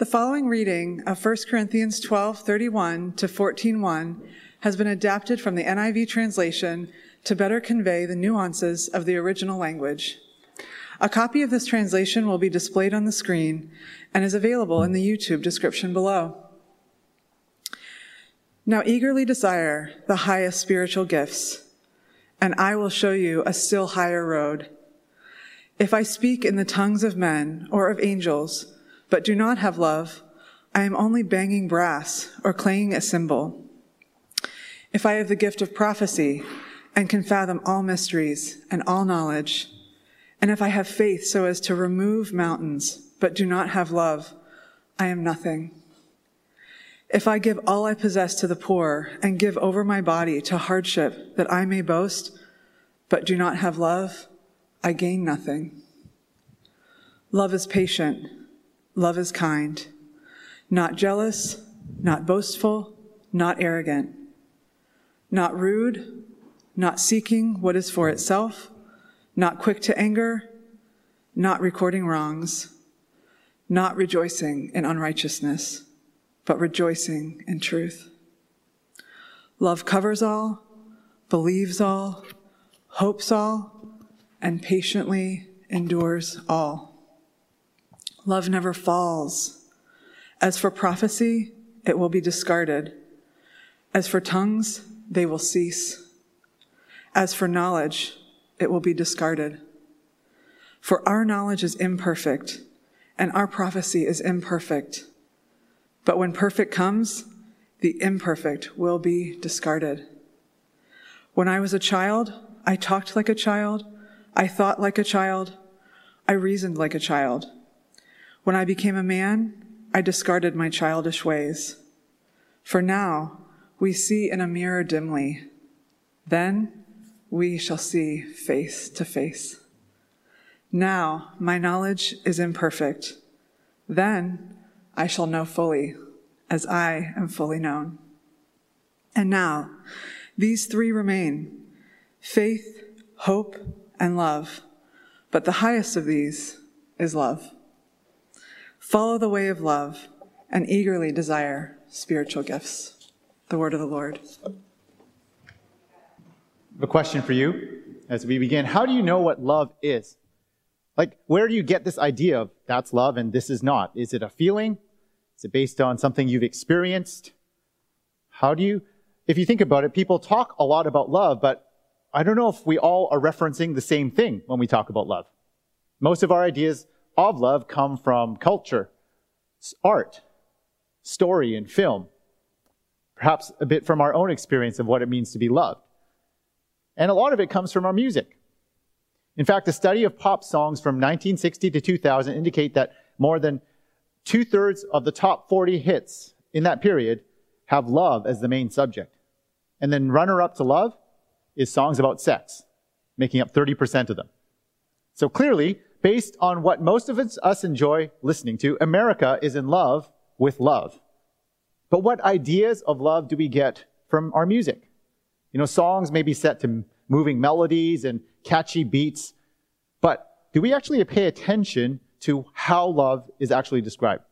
The following reading of 1 Corinthians 12:31 to 14:1 has been adapted from the NIV translation to better convey the nuances of the original language. A copy of this translation will be displayed on the screen and is available in the YouTube description below. Now eagerly desire the highest spiritual gifts, and I will show you a still higher road. If I speak in the tongues of men or of angels, but do not have love, I am only banging brass or clanging a cymbal. If I have the gift of prophecy and can fathom all mysteries and all knowledge, and if I have faith so as to remove mountains, but do not have love, I am nothing. If I give all I possess to the poor and give over my body to hardship that I may boast, but do not have love, I gain nothing. Love is patient. Love is kind. Not jealous, not boastful, not arrogant. Not rude, not seeking what is for itself, not quick to anger, not recording wrongs, not rejoicing in unrighteousness but rejoicing in truth. Love covers all, believes all, hopes all, and patiently endures all. Love never falls. As for prophecy, it will be discarded. As for tongues, they will cease. As for knowledge, it will be discarded. For our knowledge is imperfect, and our prophecy is imperfect. But when perfect comes, the imperfect will be discarded. When I was a child, I talked like a child, I thought like a child, I reasoned like a child. When I became a man, I discarded my childish ways. For now, we see in a mirror dimly. Then we shall see face to face. Now my knowledge is imperfect. Then I shall know fully, as I am fully known. And now, these three remain faith, hope, and love. But the highest of these is love. Follow the way of love and eagerly desire spiritual gifts. The word of the Lord. A question for you as we begin. How do you know what love is? Like, where do you get this idea of that's love and this is not? Is it a feeling? Is it based on something you've experienced? How do you, if you think about it, people talk a lot about love, but I don't know if we all are referencing the same thing when we talk about love. Most of our ideas of love come from culture, art, story, and film. Perhaps a bit from our own experience of what it means to be loved. And a lot of it comes from our music. In fact, a study of pop songs from 1960 to 2000 indicate that more than two thirds of the top 40 hits in that period have love as the main subject. And then runner up to love is songs about sex, making up 30% of them. So clearly, based on what most of us enjoy listening to, America is in love with love. But what ideas of love do we get from our music? You know, songs may be set to moving melodies and catchy beats, but do we actually pay attention to how love is actually described.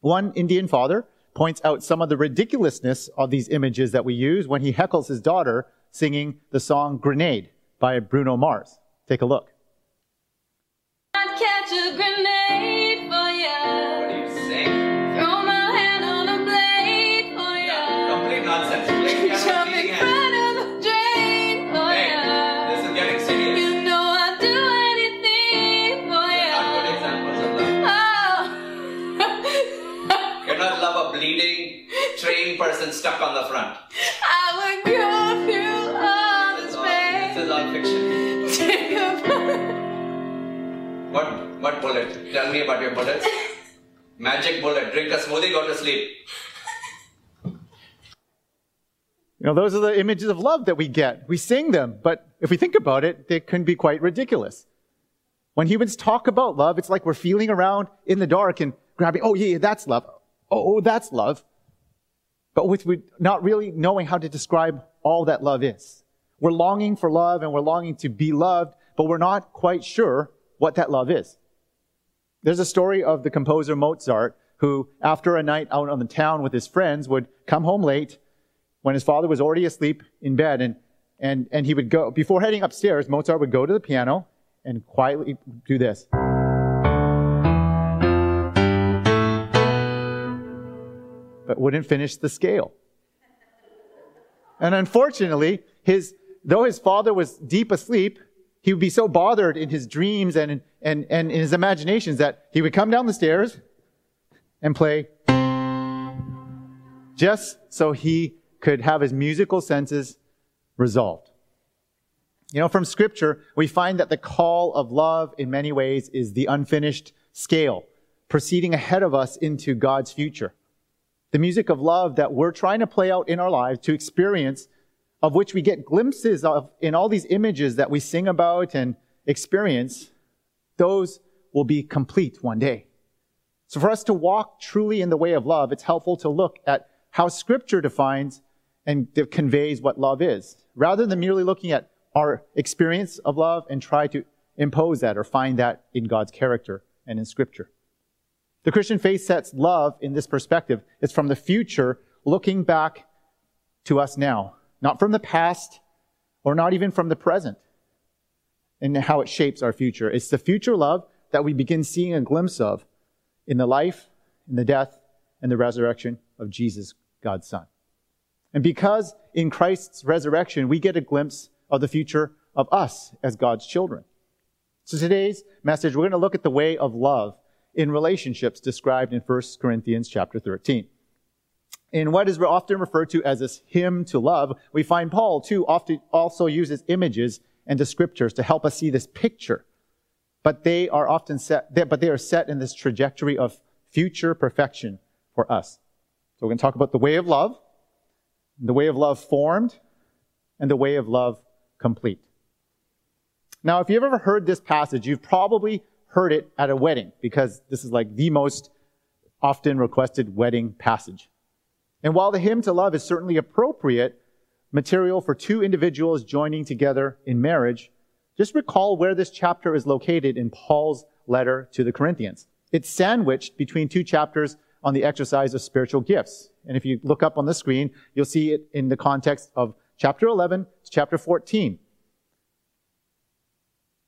One Indian father points out some of the ridiculousness of these images that we use when he heckles his daughter singing the song Grenade by Bruno Mars. Take a look. Person stuck on the front. I would go through all this pain. This is all fiction. Take a. What, what bullet? Tell me about your bullets. Magic bullet. Drink a smoothie, go to sleep. You know, those are the images of love that we get. We sing them, but if we think about it, they can be quite ridiculous. When humans talk about love, it's like we're feeling around in the dark and grabbing, oh yeah, that's love. Oh, oh that's love but with not really knowing how to describe all that love is. We're longing for love and we're longing to be loved, but we're not quite sure what that love is. There's a story of the composer Mozart who, after a night out on the town with his friends, would come home late when his father was already asleep in bed and, and, and he would go, before heading upstairs, Mozart would go to the piano and quietly do this. Wouldn't finish the scale. And unfortunately, his, though his father was deep asleep, he would be so bothered in his dreams and, and, and in his imaginations that he would come down the stairs and play just so he could have his musical senses resolved. You know, from scripture, we find that the call of love in many ways is the unfinished scale, proceeding ahead of us into God's future. The music of love that we're trying to play out in our lives to experience, of which we get glimpses of in all these images that we sing about and experience, those will be complete one day. So for us to walk truly in the way of love, it's helpful to look at how scripture defines and conveys what love is, rather than merely looking at our experience of love and try to impose that or find that in God's character and in scripture. The Christian faith sets love in this perspective. It's from the future looking back to us now, not from the past or not even from the present and how it shapes our future. It's the future love that we begin seeing a glimpse of in the life, in the death, and the resurrection of Jesus, God's Son. And because in Christ's resurrection, we get a glimpse of the future of us as God's children. So today's message, we're going to look at the way of love in relationships described in 1 Corinthians chapter 13. In what is often referred to as this hymn to love, we find Paul too often also uses images and descriptors to help us see this picture. But they are often set, but they are set in this trajectory of future perfection for us. So we're going to talk about the way of love, the way of love formed, and the way of love complete. Now, if you've ever heard this passage, you've probably heard it at a wedding because this is like the most often requested wedding passage. And while the hymn to love is certainly appropriate material for two individuals joining together in marriage, just recall where this chapter is located in Paul's letter to the Corinthians. It's sandwiched between two chapters on the exercise of spiritual gifts. And if you look up on the screen, you'll see it in the context of chapter 11 to chapter 14.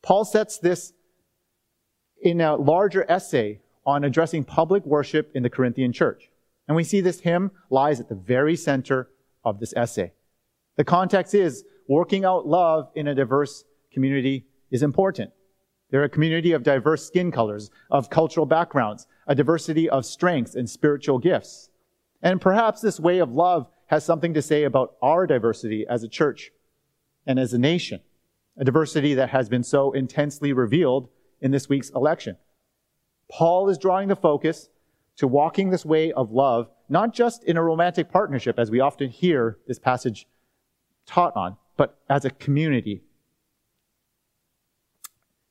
Paul sets this in a larger essay on addressing public worship in the Corinthian church. And we see this hymn lies at the very center of this essay. The context is working out love in a diverse community is important. They're a community of diverse skin colors, of cultural backgrounds, a diversity of strengths and spiritual gifts. And perhaps this way of love has something to say about our diversity as a church and as a nation, a diversity that has been so intensely revealed in this week's election. Paul is drawing the focus to walking this way of love, not just in a romantic partnership, as we often hear this passage taught on, but as a community.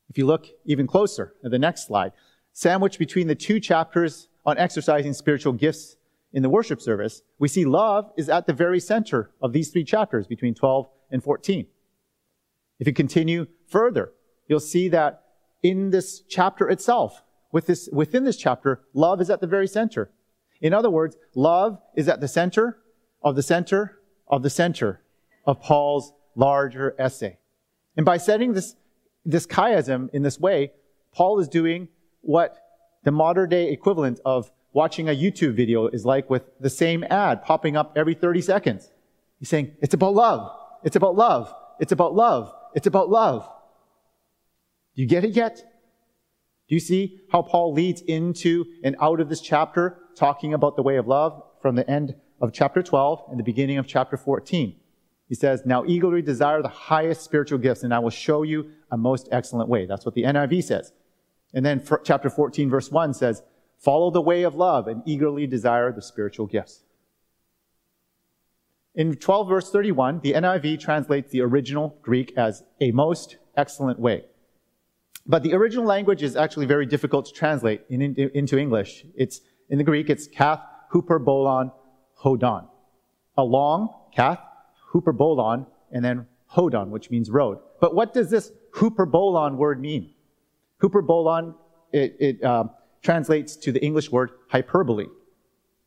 If you look even closer at the next slide, sandwiched between the two chapters on exercising spiritual gifts in the worship service, we see love is at the very center of these three chapters between 12 and 14. If you continue further, you'll see that in this chapter itself, with this, within this chapter, love is at the very center. In other words, love is at the center of the center of the center of Paul's larger essay. And by setting this, this chiasm in this way, Paul is doing what the modern day equivalent of watching a YouTube video is like with the same ad popping up every 30 seconds. He's saying, it's about love. It's about love. It's about love. It's about love. You get it yet? Do you see how Paul leads into and out of this chapter talking about the way of love from the end of chapter 12 and the beginning of chapter 14? He says, Now eagerly desire the highest spiritual gifts, and I will show you a most excellent way. That's what the NIV says. And then chapter 14, verse 1 says, Follow the way of love and eagerly desire the spiritual gifts. In 12 verse 31, the NIV translates the original Greek as a most excellent way. But the original language is actually very difficult to translate in, in, into English. It's, in the Greek, it's kath, huperbolon, hodon. A long, kath, huperbolon, and then hodon, which means road. But what does this huperbolon word mean? Huperbolon, it, it, uh, translates to the English word hyperbole.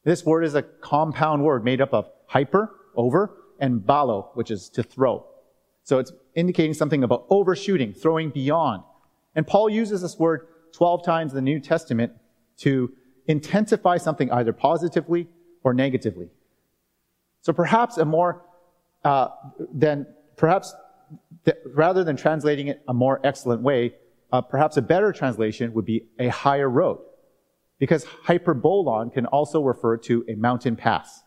This word is a compound word made up of hyper, over, and balo, which is to throw. So it's indicating something about overshooting, throwing beyond. And Paul uses this word 12 times in the New Testament to intensify something either positively or negatively. So perhaps a more, uh, than, perhaps th- rather than translating it a more excellent way, uh, perhaps a better translation would be a higher road. Because hyperbolon can also refer to a mountain pass.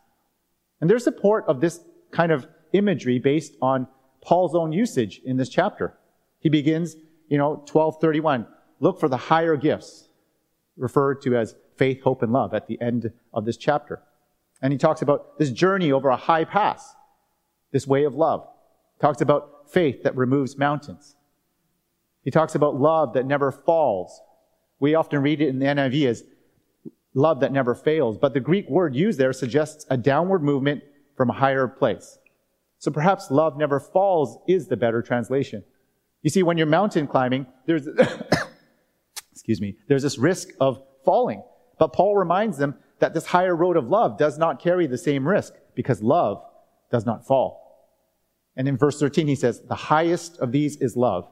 And there's support of this kind of imagery based on Paul's own usage in this chapter. He begins, you know, 1231. Look for the higher gifts, referred to as faith, hope, and love at the end of this chapter. And he talks about this journey over a high pass, this way of love. He talks about faith that removes mountains. He talks about love that never falls. We often read it in the NIV as love that never fails, but the Greek word used there suggests a downward movement from a higher place. So perhaps love never falls is the better translation. You see, when you're mountain climbing, there's, excuse me, there's this risk of falling. But Paul reminds them that this higher road of love does not carry the same risk because love does not fall. And in verse 13, he says, the highest of these is love.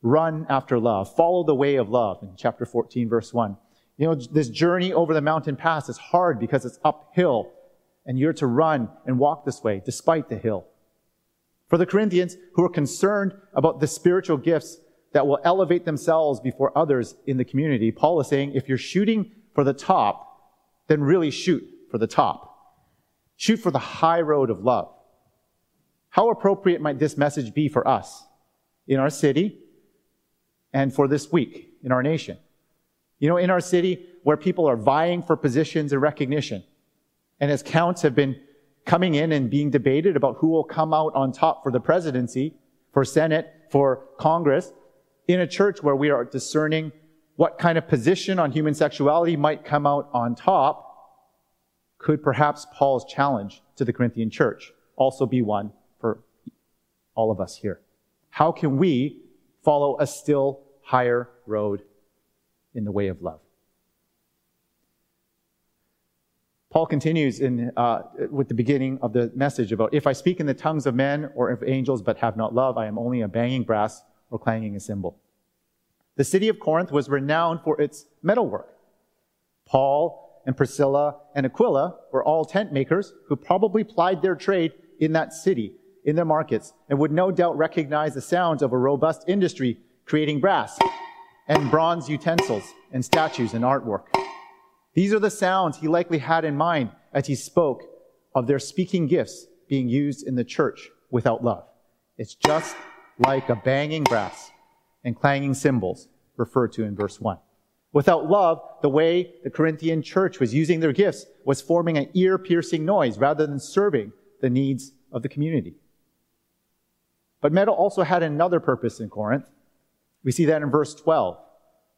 Run after love. Follow the way of love in chapter 14, verse 1. You know, this journey over the mountain pass is hard because it's uphill and you're to run and walk this way despite the hill. For the Corinthians who are concerned about the spiritual gifts that will elevate themselves before others in the community, Paul is saying if you're shooting for the top, then really shoot for the top. Shoot for the high road of love. How appropriate might this message be for us in our city and for this week in our nation? You know, in our city where people are vying for positions and recognition, and as counts have been coming in and being debated about who will come out on top for the presidency, for Senate, for Congress, in a church where we are discerning what kind of position on human sexuality might come out on top, could perhaps Paul's challenge to the Corinthian church also be one for all of us here. How can we follow a still higher road in the way of love? Paul continues in, uh, with the beginning of the message about if I speak in the tongues of men or of angels but have not love, I am only a banging brass or clanging a cymbal. The city of Corinth was renowned for its metalwork. Paul and Priscilla and Aquila were all tent makers who probably plied their trade in that city, in their markets, and would no doubt recognize the sounds of a robust industry creating brass and bronze utensils and statues and artwork. These are the sounds he likely had in mind as he spoke of their speaking gifts being used in the church without love. It's just like a banging brass and clanging cymbals referred to in verse 1. Without love, the way the Corinthian church was using their gifts was forming an ear piercing noise rather than serving the needs of the community. But metal also had another purpose in Corinth. We see that in verse 12.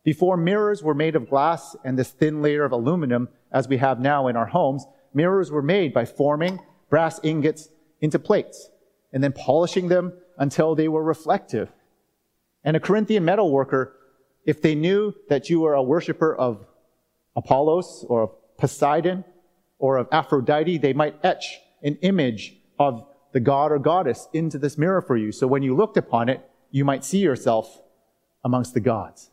Before mirrors were made of glass and this thin layer of aluminum, as we have now in our homes, mirrors were made by forming brass ingots into plates and then polishing them until they were reflective. And a Corinthian metal worker, if they knew that you were a worshiper of Apollos or of Poseidon or of Aphrodite, they might etch an image of the god or goddess into this mirror for you. So when you looked upon it, you might see yourself amongst the gods.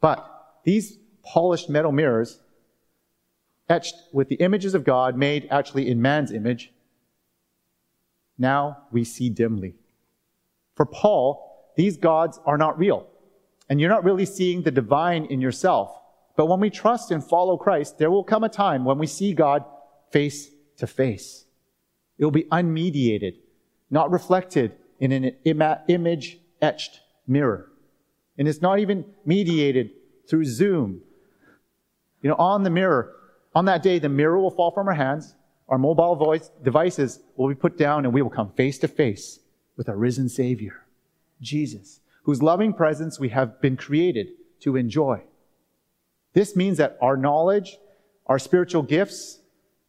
But these polished metal mirrors, etched with the images of God, made actually in man's image, now we see dimly. For Paul, these gods are not real. And you're not really seeing the divine in yourself. But when we trust and follow Christ, there will come a time when we see God face to face. It will be unmediated, not reflected in an image etched mirror. And it's not even mediated through Zoom. You know, on the mirror, on that day, the mirror will fall from our hands. Our mobile voice devices will be put down and we will come face to face with our risen Savior, Jesus, whose loving presence we have been created to enjoy. This means that our knowledge, our spiritual gifts,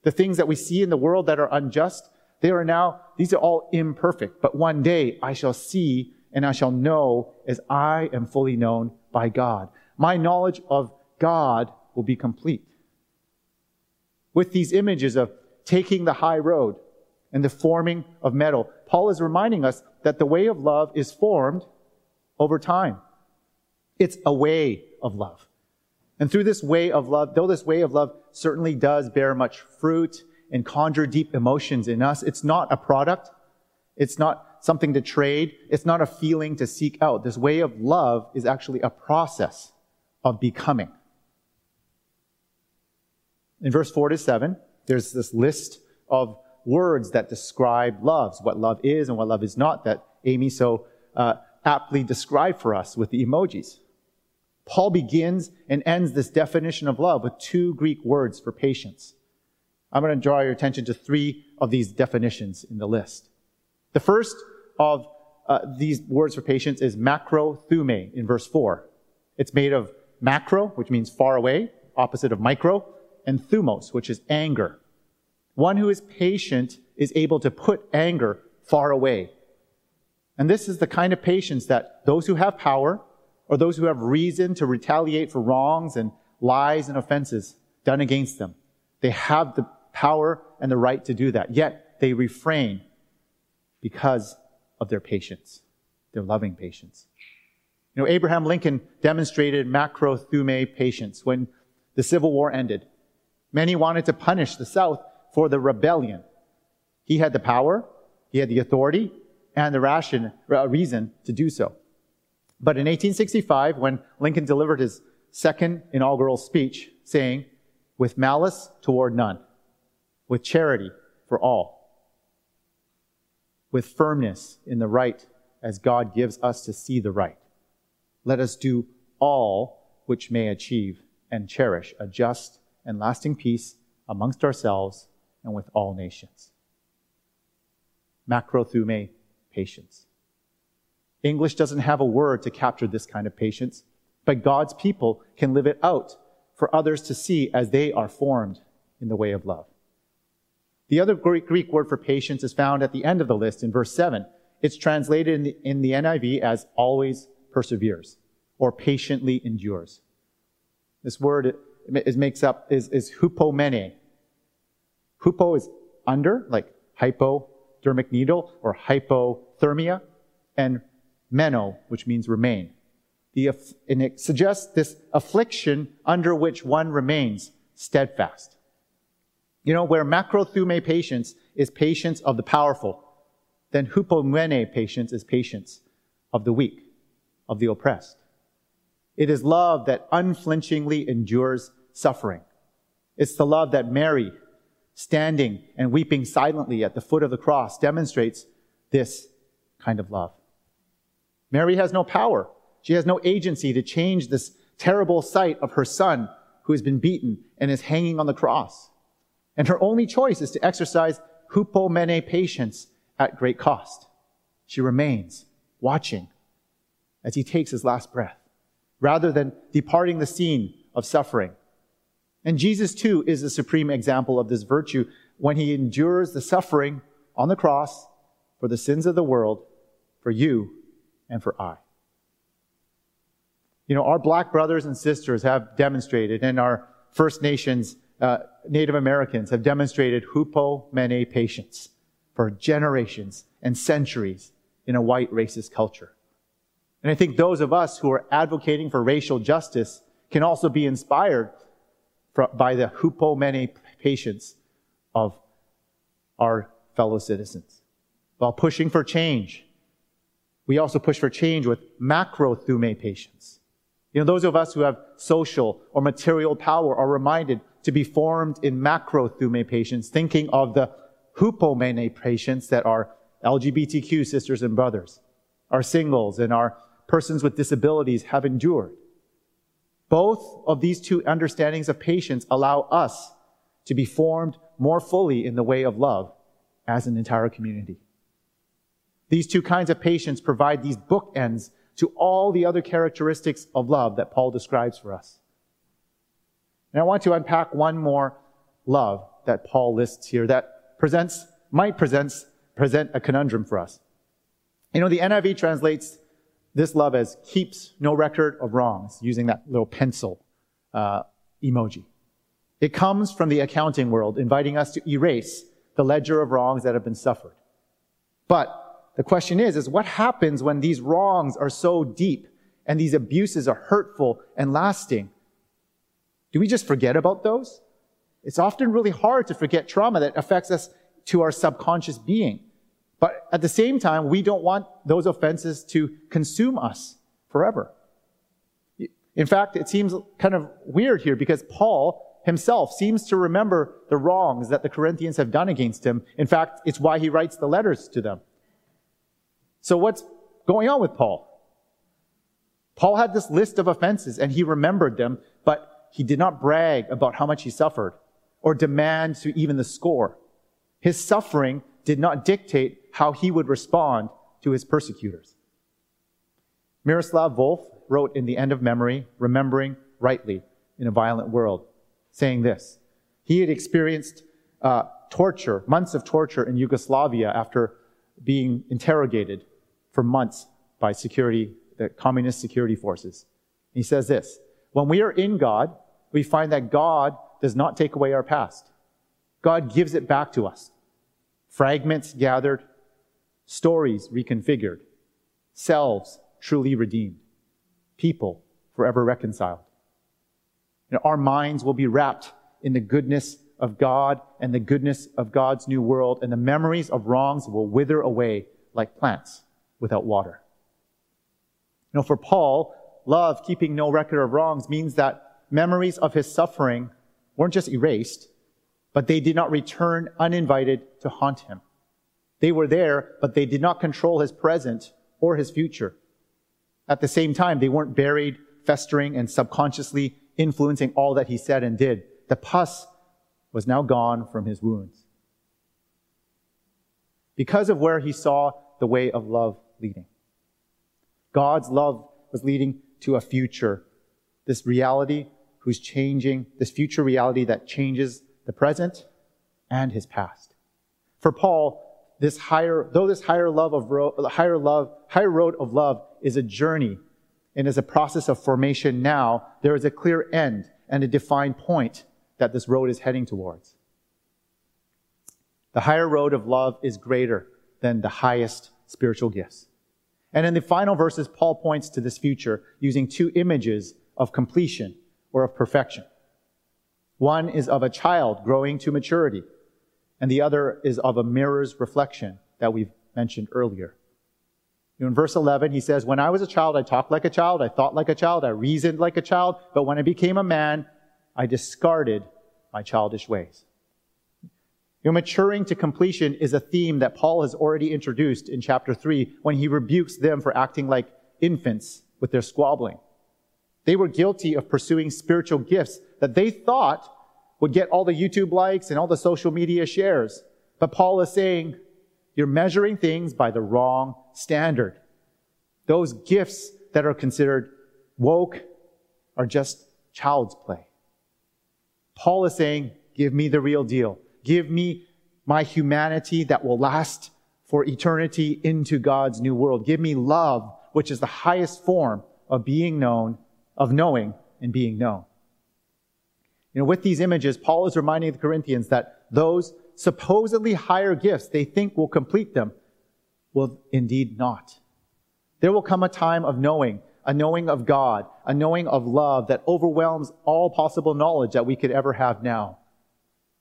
the things that we see in the world that are unjust, they are now, these are all imperfect. But one day I shall see and I shall know as I am fully known by God. My knowledge of God will be complete. With these images of taking the high road and the forming of metal, Paul is reminding us that the way of love is formed over time. It's a way of love. And through this way of love, though this way of love certainly does bear much fruit and conjure deep emotions in us, it's not a product. It's not something to trade. It's not a feeling to seek out. This way of love is actually a process of becoming. In verse 4 to 7, there's this list of words that describe loves, what love is and what love is not, that Amy so uh, aptly described for us with the emojis. Paul begins and ends this definition of love with two Greek words for patience. I'm going to draw your attention to three of these definitions in the list. The first of uh, these words for patience is macrothume in verse 4. It's made of macro, which means far away, opposite of micro, and thumos, which is anger. One who is patient is able to put anger far away. And this is the kind of patience that those who have power or those who have reason to retaliate for wrongs and lies and offenses done against them. They have the power and the right to do that. Yet they refrain because of their patience, their loving patience. You know, Abraham Lincoln demonstrated macrothume patience when the Civil War ended. Many wanted to punish the South for the rebellion. He had the power, he had the authority, and the ration, uh, reason to do so. But in 1865, when Lincoln delivered his second inaugural speech, saying, with malice toward none, with charity for all, with firmness in the right as God gives us to see the right. Let us do all which may achieve and cherish a just and lasting peace amongst ourselves and with all nations. Macrothume patience. English doesn't have a word to capture this kind of patience, but God's people can live it out for others to see as they are formed in the way of love. The other Greek word for patience is found at the end of the list in verse 7. It's translated in the, in the NIV as always perseveres or patiently endures. This word is makes up is, is hupomene. Hupo is under, like hypodermic needle or hypothermia, and meno, which means remain. The, and it suggests this affliction under which one remains steadfast. You know, where macrothume patience is patience of the powerful, then hupomene patience is patience of the weak, of the oppressed. It is love that unflinchingly endures suffering. It's the love that Mary, standing and weeping silently at the foot of the cross, demonstrates this kind of love. Mary has no power. She has no agency to change this terrible sight of her son who has been beaten and is hanging on the cross. And her only choice is to exercise hupomene patience at great cost. She remains watching as he takes his last breath rather than departing the scene of suffering. And Jesus too is the supreme example of this virtue when he endures the suffering on the cross for the sins of the world, for you and for I. You know, our black brothers and sisters have demonstrated, and our First Nations, uh, Native Americans have demonstrated hupomene patience for generations and centuries in a white racist culture. And I think those of us who are advocating for racial justice can also be inspired by the hupomene patience of our fellow citizens. While pushing for change, we also push for change with macrothume patience. You know, those of us who have social or material power are reminded to be formed in macrothume patience, thinking of the hupomene patience that our LGBTQ sisters and brothers, our singles, and our persons with disabilities have endured. Both of these two understandings of patience allow us to be formed more fully in the way of love as an entire community. These two kinds of patience provide these bookends to all the other characteristics of love that Paul describes for us. And I want to unpack one more love that Paul lists here that presents, might presents, present a conundrum for us. You know, the NIV translates this love as keeps no record of wrongs, using that little pencil uh, emoji. It comes from the accounting world, inviting us to erase the ledger of wrongs that have been suffered. But the question is, is what happens when these wrongs are so deep and these abuses are hurtful and lasting? Do we just forget about those? It's often really hard to forget trauma that affects us to our subconscious being. But at the same time, we don't want those offenses to consume us forever. In fact, it seems kind of weird here because Paul himself seems to remember the wrongs that the Corinthians have done against him. In fact, it's why he writes the letters to them. So what's going on with Paul? Paul had this list of offenses and he remembered them, but he did not brag about how much he suffered or demand to even the score. His suffering did not dictate how he would respond to his persecutors. Miroslav Volf wrote in The End of Memory, Remembering Rightly in a Violent World, saying this. He had experienced uh, torture, months of torture in Yugoslavia after being interrogated for months by security, the communist security forces. He says this, when we are in God, we find that God does not take away our past. God gives it back to us. Fragments gathered, stories reconfigured, selves truly redeemed, people forever reconciled. And our minds will be wrapped in the goodness of God and the goodness of God's new world, and the memories of wrongs will wither away like plants without water. You know, for Paul, love, keeping no record of wrongs, means that memories of his suffering weren't just erased, but they did not return uninvited to haunt him. They were there, but they did not control his present or his future. At the same time, they weren't buried, festering, and subconsciously influencing all that he said and did. The pus was now gone from his wounds. Because of where he saw the way of love leading. God's love was leading to a future, this reality who's changing, this future reality that changes the present and his past. For Paul, this higher, though this higher love of ro- higher love, higher road of love is a journey and is a process of formation now, there is a clear end and a defined point that this road is heading towards. The higher road of love is greater than the highest spiritual gifts. And in the final verses, Paul points to this future using two images of completion or of perfection. One is of a child growing to maturity, and the other is of a mirror's reflection that we've mentioned earlier. In verse 11, he says, When I was a child, I talked like a child, I thought like a child, I reasoned like a child, but when I became a man, I discarded my childish ways. You know, maturing to completion is a theme that Paul has already introduced in chapter 3 when he rebukes them for acting like infants with their squabbling. They were guilty of pursuing spiritual gifts that they thought would get all the YouTube likes and all the social media shares. But Paul is saying, you're measuring things by the wrong standard. Those gifts that are considered woke are just child's play. Paul is saying, give me the real deal. Give me my humanity that will last for eternity into God's new world. Give me love, which is the highest form of being known, of knowing and being known. You know, with these images, Paul is reminding the Corinthians that those supposedly higher gifts they think will complete them will indeed not. There will come a time of knowing, a knowing of God, a knowing of love that overwhelms all possible knowledge that we could ever have now.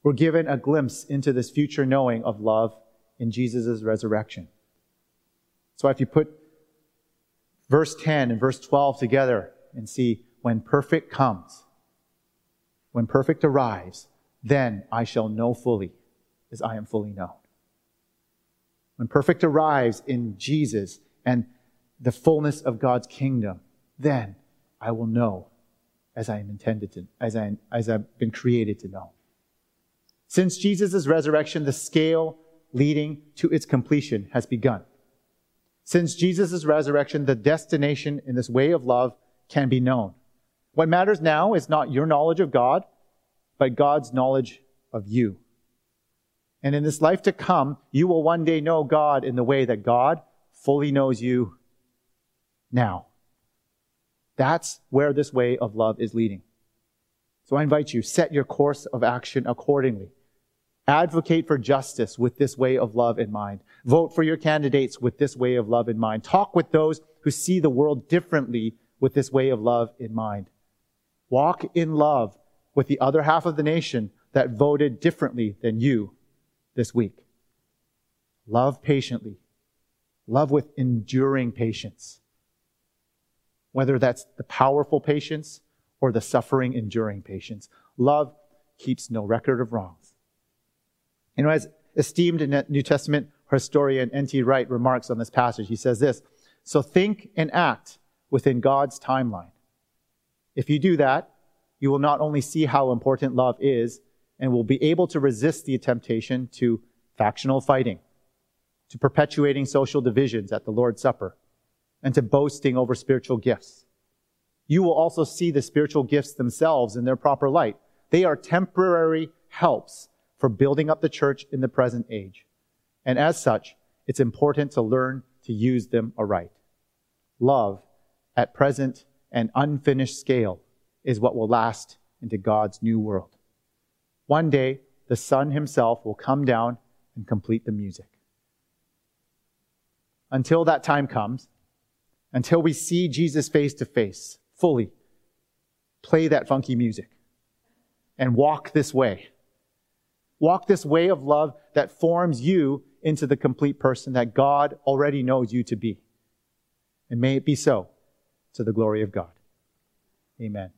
We're given a glimpse into this future knowing of love in Jesus' resurrection. So if you put verse 10 and verse 12 together and see when perfect comes, when perfect arrives, then I shall know fully as I am fully known. When perfect arrives in Jesus and the fullness of God's kingdom, then I will know as I am intended to, as, I, as I've been created to know. Since Jesus' resurrection, the scale leading to its completion has begun. Since Jesus' resurrection, the destination in this way of love can be known. What matters now is not your knowledge of God, but God's knowledge of you. And in this life to come, you will one day know God in the way that God fully knows you now. That's where this way of love is leading. So I invite you, set your course of action accordingly. Advocate for justice with this way of love in mind. Vote for your candidates with this way of love in mind. Talk with those who see the world differently with this way of love in mind. Walk in love with the other half of the nation that voted differently than you this week. Love patiently. Love with enduring patience. Whether that's the powerful patience or the suffering, enduring patience. Love keeps no record of wrongs. You as esteemed New Testament historian N.T. Wright remarks on this passage, he says this So think and act within God's timeline. If you do that, you will not only see how important love is and will be able to resist the temptation to factional fighting, to perpetuating social divisions at the Lord's Supper, and to boasting over spiritual gifts. You will also see the spiritual gifts themselves in their proper light. They are temporary helps for building up the church in the present age. And as such, it's important to learn to use them aright. Love at present and unfinished scale is what will last into God's new world. One day, the Son himself will come down and complete the music. Until that time comes, until we see Jesus face to face, fully, play that funky music and walk this way. Walk this way of love that forms you into the complete person that God already knows you to be. And may it be so to the glory of God. Amen.